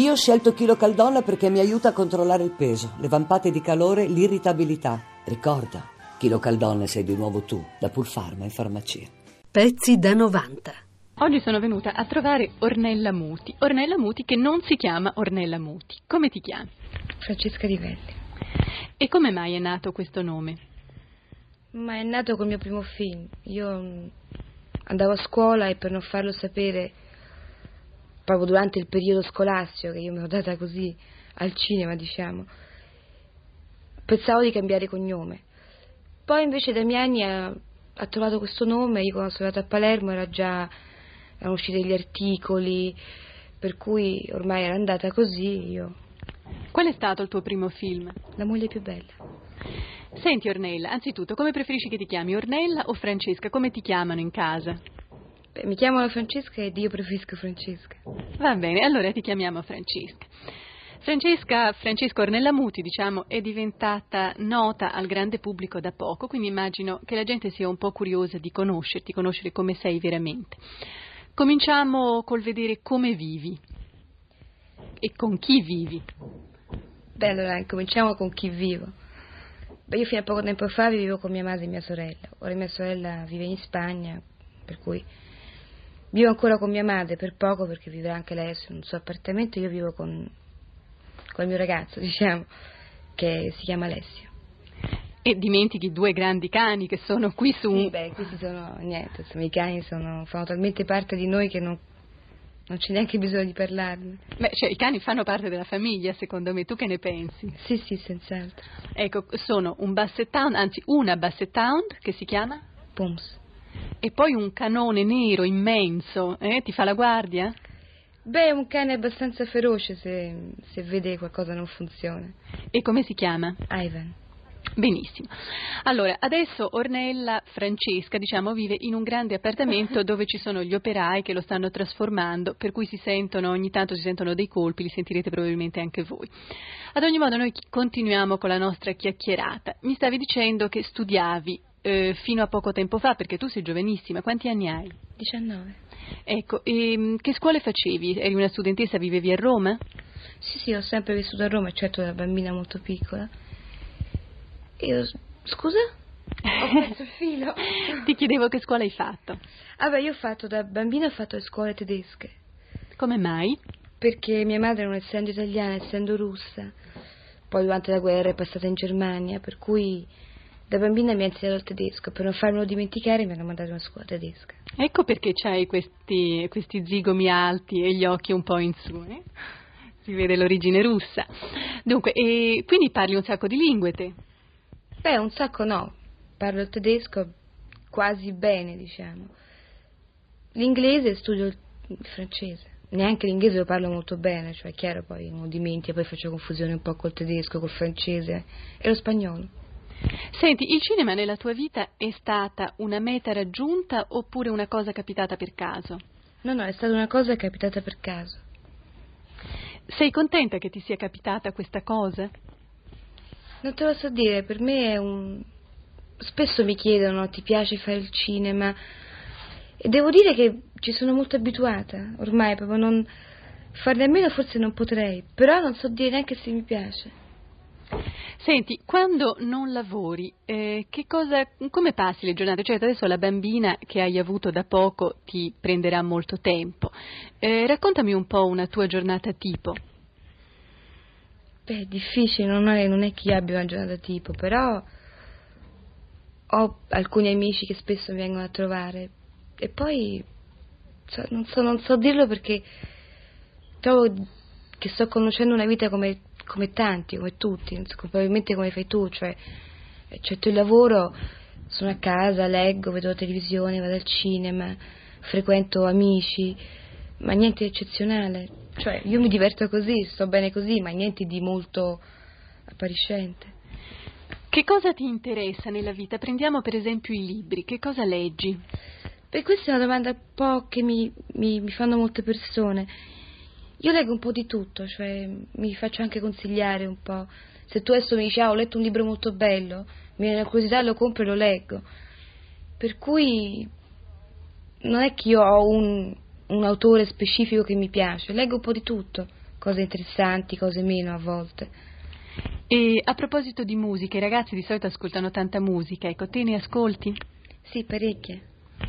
Io ho scelto Chilo Caldonna perché mi aiuta a controllare il peso, le vampate di calore, l'irritabilità. Ricorda, Chilo Caldonna sei di nuovo tu, da Pulfarma in farmacia. Pezzi da 90. Oggi sono venuta a trovare Ornella Muti. Ornella Muti che non si chiama Ornella Muti. Come ti chiami? Francesca Rivelli. E come mai è nato questo nome? Ma è nato col mio primo film. Io andavo a scuola e per non farlo sapere, proprio durante il periodo scolastico, che io mi ho data così al cinema, diciamo, pensavo di cambiare cognome. Poi invece Damiani ha, ha trovato questo nome, io quando sono andata a Palermo era già, erano usciti gli articoli, per cui ormai era andata così, io... Qual è stato il tuo primo film? La moglie più bella. Senti Ornella, anzitutto, come preferisci che ti chiami Ornella o Francesca? Come ti chiamano in casa? Beh, mi chiamano Francesca ed io preferisco Francesca. Va bene, allora ti chiamiamo Francesca. Francesca, Francesca Ornella Muti, diciamo, è diventata nota al grande pubblico da poco, quindi immagino che la gente sia un po' curiosa di conoscerti, conoscere come sei veramente. Cominciamo col vedere come vivi e con chi vivi. Beh, allora cominciamo con chi vivo. Beh, io fino a poco tempo fa vivevo con mia madre e mia sorella. Ora mia sorella vive in Spagna, per cui vivo ancora con mia madre per poco perché vive anche lei in un suo appartamento. Io vivo con, con il mio ragazzo, diciamo, che si chiama Alessio. E dimentichi due grandi cani che sono qui su. Sì, beh, questi sono niente, insomma, i cani sono, fanno talmente parte di noi che non, non c'è neanche bisogno di parlarne. Beh, cioè, i cani fanno parte della famiglia, secondo me. Tu che ne pensi? Sì, sì, senz'altro. Ecco, sono un basset hound, anzi una basset hound che si chiama? Pums. E poi un canone nero immenso, eh? Ti fa la guardia? Beh, è un cane abbastanza feroce se, se vede qualcosa non funziona. E come si chiama? Ivan. Benissimo. Allora, adesso Ornella Francesca, diciamo, vive in un grande appartamento dove ci sono gli operai che lo stanno trasformando, per cui si sentono, ogni tanto si sentono dei colpi, li sentirete probabilmente anche voi. Ad ogni modo, noi continuiamo con la nostra chiacchierata. Mi stavi dicendo che studiavi eh, fino a poco tempo fa, perché tu sei giovanissima, quanti anni hai? 19. Ecco, e che scuole facevi? Eri una studentessa, vivevi a Roma? Sì, sì, ho sempre vissuto a Roma, certo da bambina molto piccola. Io, scusa? Ho perso il filo. Ti chiedevo che scuola hai fatto. Ah beh, io ho fatto, da bambina ho fatto le scuole tedesche. Come mai? Perché mia madre, non essendo italiana, essendo russa, poi durante la guerra è passata in Germania, per cui da bambina mi ha insegnato il tedesco. Per non farmelo dimenticare mi hanno mandato una scuola tedesca. Ecco perché c'hai questi, questi zigomi alti e gli occhi un po' in su, eh? Si vede l'origine russa. Dunque, e quindi parli un sacco di lingue te? Beh, un sacco no. Parlo il tedesco quasi bene, diciamo. L'inglese studio il francese. Neanche l'inglese lo parlo molto bene, cioè è chiaro, poi uno dimentica, poi faccio confusione un po' col tedesco, col francese e lo spagnolo. Senti, il cinema nella tua vita è stata una meta raggiunta oppure una cosa capitata per caso? No, no, è stata una cosa capitata per caso. Sei contenta che ti sia capitata questa cosa? Non te lo so dire, per me è un... Spesso mi chiedono, ti piace fare il cinema? E devo dire che ci sono molto abituata, ormai proprio non... Farne a meno forse non potrei, però non so dire neanche se mi piace. Senti, quando non lavori, eh, cosa, come passi le giornate? Certo, adesso la bambina che hai avuto da poco ti prenderà molto tempo. Eh, raccontami un po' una tua giornata tipo. Beh, è difficile, non è, non è che io abbia una giornata tipo, però ho alcuni amici che spesso mi vengono a trovare e poi so, non, so, non so dirlo perché trovo che sto conoscendo una vita come, come tanti, come tutti, probabilmente come fai tu, cioè accetto il lavoro, sono a casa, leggo, vedo la televisione, vado al cinema, frequento amici, ma niente di eccezionale. Cioè, io mi diverto così, sto bene così, ma niente di molto appariscente. Che cosa ti interessa nella vita? Prendiamo per esempio i libri, che cosa leggi? Beh, questa è una domanda un po' che mi, mi, mi fanno molte persone. Io leggo un po' di tutto, cioè mi faccio anche consigliare un po'. Se tu adesso mi dici, ah, ho letto un libro molto bello, mi viene la curiosità, lo compro e lo leggo. Per cui non è che io ho un, un autore specifico che mi piace, leggo un po' di tutto, cose interessanti, cose meno a volte. E a proposito di musica, i ragazzi di solito ascoltano tanta musica, ecco, te ne ascolti? Sì, parecchie.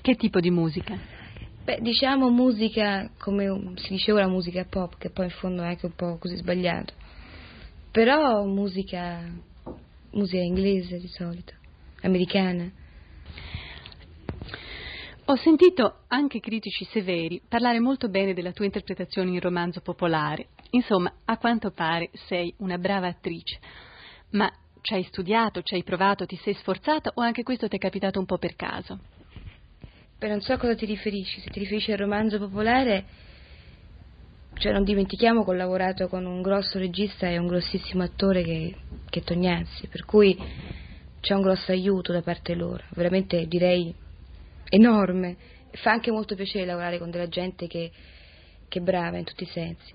Che tipo di musica? Beh, diciamo musica come si diceva la musica pop, che poi in fondo è anche un po' così sbagliato. Però musica, musica inglese di solito, americana. Ho sentito anche critici severi parlare molto bene della tua interpretazione in romanzo popolare. Insomma, a quanto pare sei una brava attrice. Ma ci hai studiato, ci hai provato, ti sei sforzata o anche questo ti è capitato un po' per caso? Beh, non so a cosa ti riferisci. Se ti riferisci al romanzo popolare, cioè non dimentichiamo che ho lavorato con un grosso regista e un grossissimo attore che, che è Tognazzi, per cui c'è un grosso aiuto da parte loro. Veramente direi enorme. Fa anche molto piacere lavorare con della gente che, che è brava in tutti i sensi.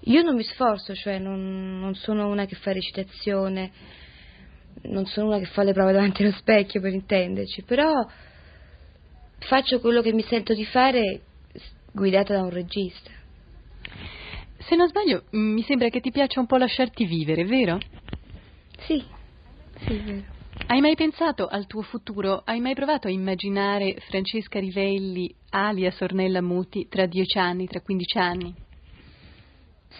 Io non mi sforzo, cioè non, non, sono una che fa recitazione, non sono una che fa le prove davanti allo specchio per intenderci, però faccio quello che mi sento di fare guidata da un regista. Se non sbaglio, mi sembra che ti piaccia un po' lasciarti vivere, vero? Sì, sì, è vero. Hai mai pensato al tuo futuro? Hai mai provato a immaginare Francesca Rivelli, alias Ornella Muti, tra dieci anni, tra quindici anni?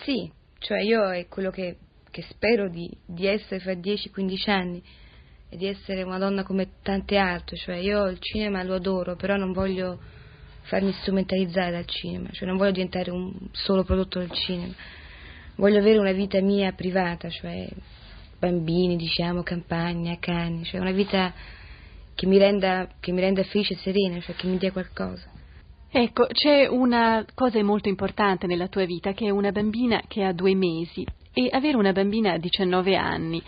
Sì, cioè io è quello che, che spero di, di, essere fra dieci, quindici anni e di essere una donna come tante altre, cioè io il cinema lo adoro, però non voglio farmi strumentalizzare dal cinema, cioè non voglio diventare un solo prodotto del cinema, voglio avere una vita mia privata, cioè bambini, diciamo, campagna, cani, cioè una vita che mi renda, che mi renda felice e serena, cioè che mi dia qualcosa. Ecco, c'è una cosa molto importante nella tua vita, che è una bambina che ha due mesi e avere una bambina a 19 anni,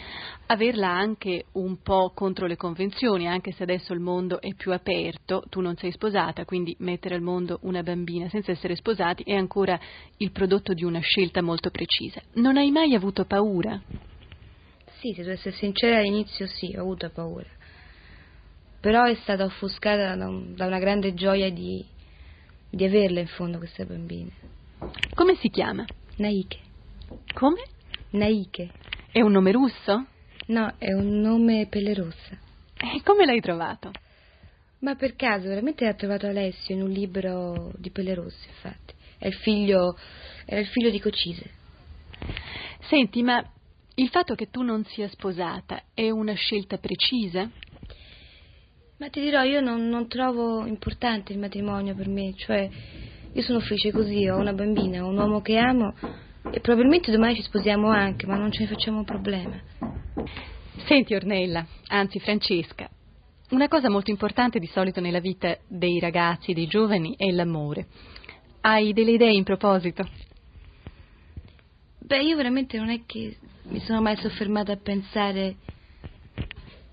averla anche un po' contro le convenzioni, anche se adesso il mondo è più aperto, tu non sei sposata, quindi mettere al mondo una bambina senza essere sposati è ancora il prodotto di una scelta molto precisa. Non hai mai avuto paura? Sì, se devo essere sincera all'inizio sì, ho avuto paura. Però è stata offuscata da, un, da una grande gioia di, di averla in fondo questa bambina. Come si chiama? Naike. Come? Naike. È un nome russo? No, è un nome pelle rossa. E come l'hai trovato? Ma per caso, veramente l'ha trovato Alessio in un libro di pelle rossa, infatti. È il figlio, era il figlio di Cocise. Senti, ma il fatto che tu non sia sposata è una scelta precisa? Ma ti dirò, io non, non, trovo importante il matrimonio per me, cioè io sono felice così, ho una bambina, ho un uomo che amo e probabilmente domani ci sposiamo anche, ma non ce ne facciamo problema. Senti Ornella, anzi Francesca, una cosa molto importante di solito nella vita dei ragazzi, dei giovani, è l'amore. Hai delle idee in proposito? Beh, io veramente non è che mi sono mai soffermata a pensare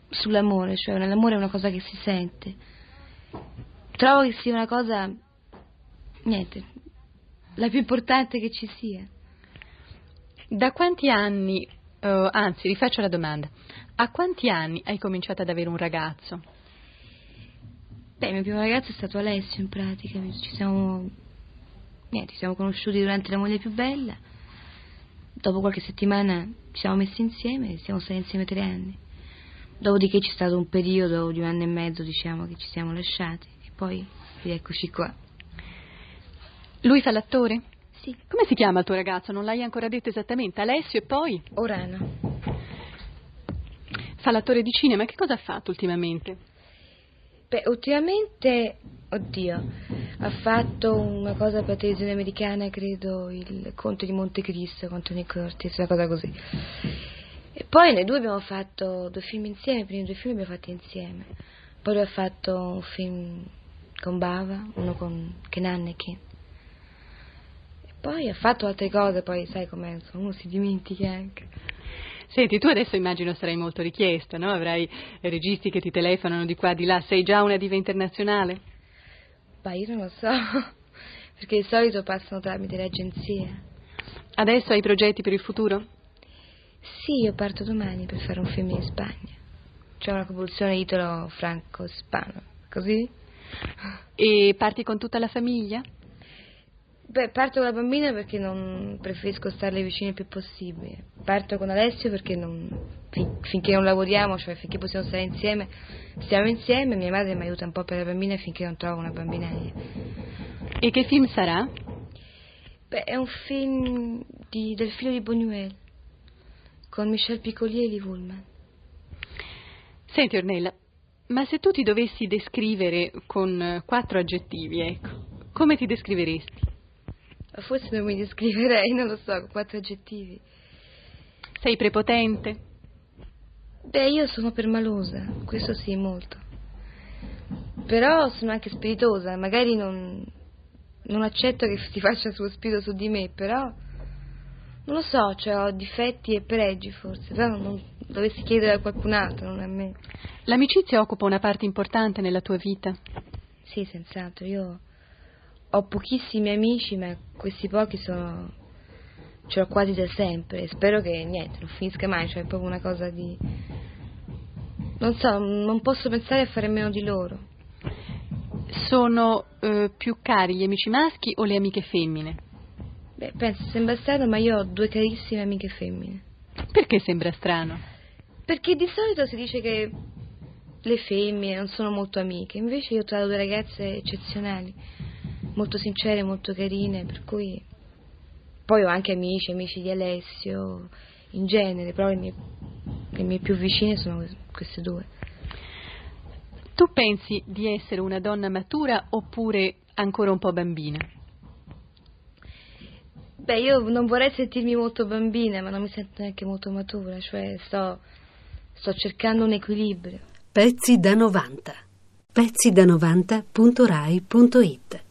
sull'amore, cioè l'amore è una cosa che si sente. Trovo che sia una cosa, niente, la più importante che ci sia. Da quanti anni, uh, anzi rifaccio la domanda, a quanti anni hai cominciato ad avere un ragazzo? Beh, il mio primo ragazzo è stato Alessio in pratica, ci siamo, niente, ci siamo conosciuti durante la moglie più bella Dopo qualche settimana ci siamo messi insieme e siamo stati insieme tre anni. Dopodiché c'è stato un periodo di un anno e mezzo, diciamo, che ci siamo lasciati e poi rieccoci qua. Lui fa l'attore? Sì. Come si chiama il tuo ragazzo? Non l'hai ancora detto esattamente. Alessio e poi? Orano. Fa l'attore di cinema. Che cosa ha fatto ultimamente? Beh, ultimamente, oddio, ha fatto una cosa per la televisione americana, credo, il Conte di Montecristo con Tony Curtis, una cosa così. E poi noi due abbiamo fatto due film insieme, i primi due film li abbiamo fatti insieme. Poi lui ha fatto un film con Bava, uno con Kenan e Ken. Poi ha fatto altre cose, poi sai com'è, insomma, uno si dimentica anche. Senti, tu adesso immagino sarai molto richiesta, no? Avrai registi che ti telefonano di qua, di là. Sei già una diva internazionale? Beh, io non lo so, perché di solito passano tramite le agenzie. Adesso hai progetti per il futuro? Sì, io parto domani per fare un film in Spagna. C'è una coproduzione italo-franco-ispano, così? E parti con tutta la famiglia? Beh, parto con la bambina perché non preferisco starle vicine il più possibile. Parto con Alessio perché non, fin, finché non lavoriamo, cioè finché possiamo stare insieme, stiamo insieme. Mia madre mi aiuta un po' per la bambina finché non trovo una bambina. E che film sarà? Beh, è un film di, del figlio di Buñuel con Michel Piccoli e Lee Woolman. Senti Ornella, ma se tu ti dovessi descrivere con quattro aggettivi, ecco, come ti descriveresti? Forse non mi descriverei, non lo so, con quattro aggettivi. Sei prepotente? Beh, io sono permalosa, questo sì, molto. Però sono anche spiritosa, magari non, non accetto che si faccia suo spirito su di me, però non lo so, cioè ho difetti e pregi forse, però non dovessi chiedere a qualcun altro, non a me. L'amicizia occupa una parte importante nella tua vita? Sì, senz'altro, io ho pochissimi amici, ma questi pochi sono ce l'ho quasi da sempre spero che niente, non finisca mai, cioè è proprio una cosa di non so, non posso pensare a fare meno di loro. Sono eh, più cari gli amici maschi o le amiche femmine? Beh, penso sembra strano, ma io ho due carissime amiche femmine. Perché sembra strano? Perché di solito si dice che le femmine non sono molto amiche, invece io ho trovato due ragazze eccezionali molto sincere, molto carine, per cui poi ho anche amici, amici di Alessio, in genere, però le mie, le mie più vicine sono queste due. Tu pensi di essere una donna matura oppure ancora un po' bambina? Beh, io non vorrei sentirmi molto bambina, ma non mi sento neanche molto matura, cioè sto, sto cercando un equilibrio. Pezzi da 90. Pezzi da 90.rai.it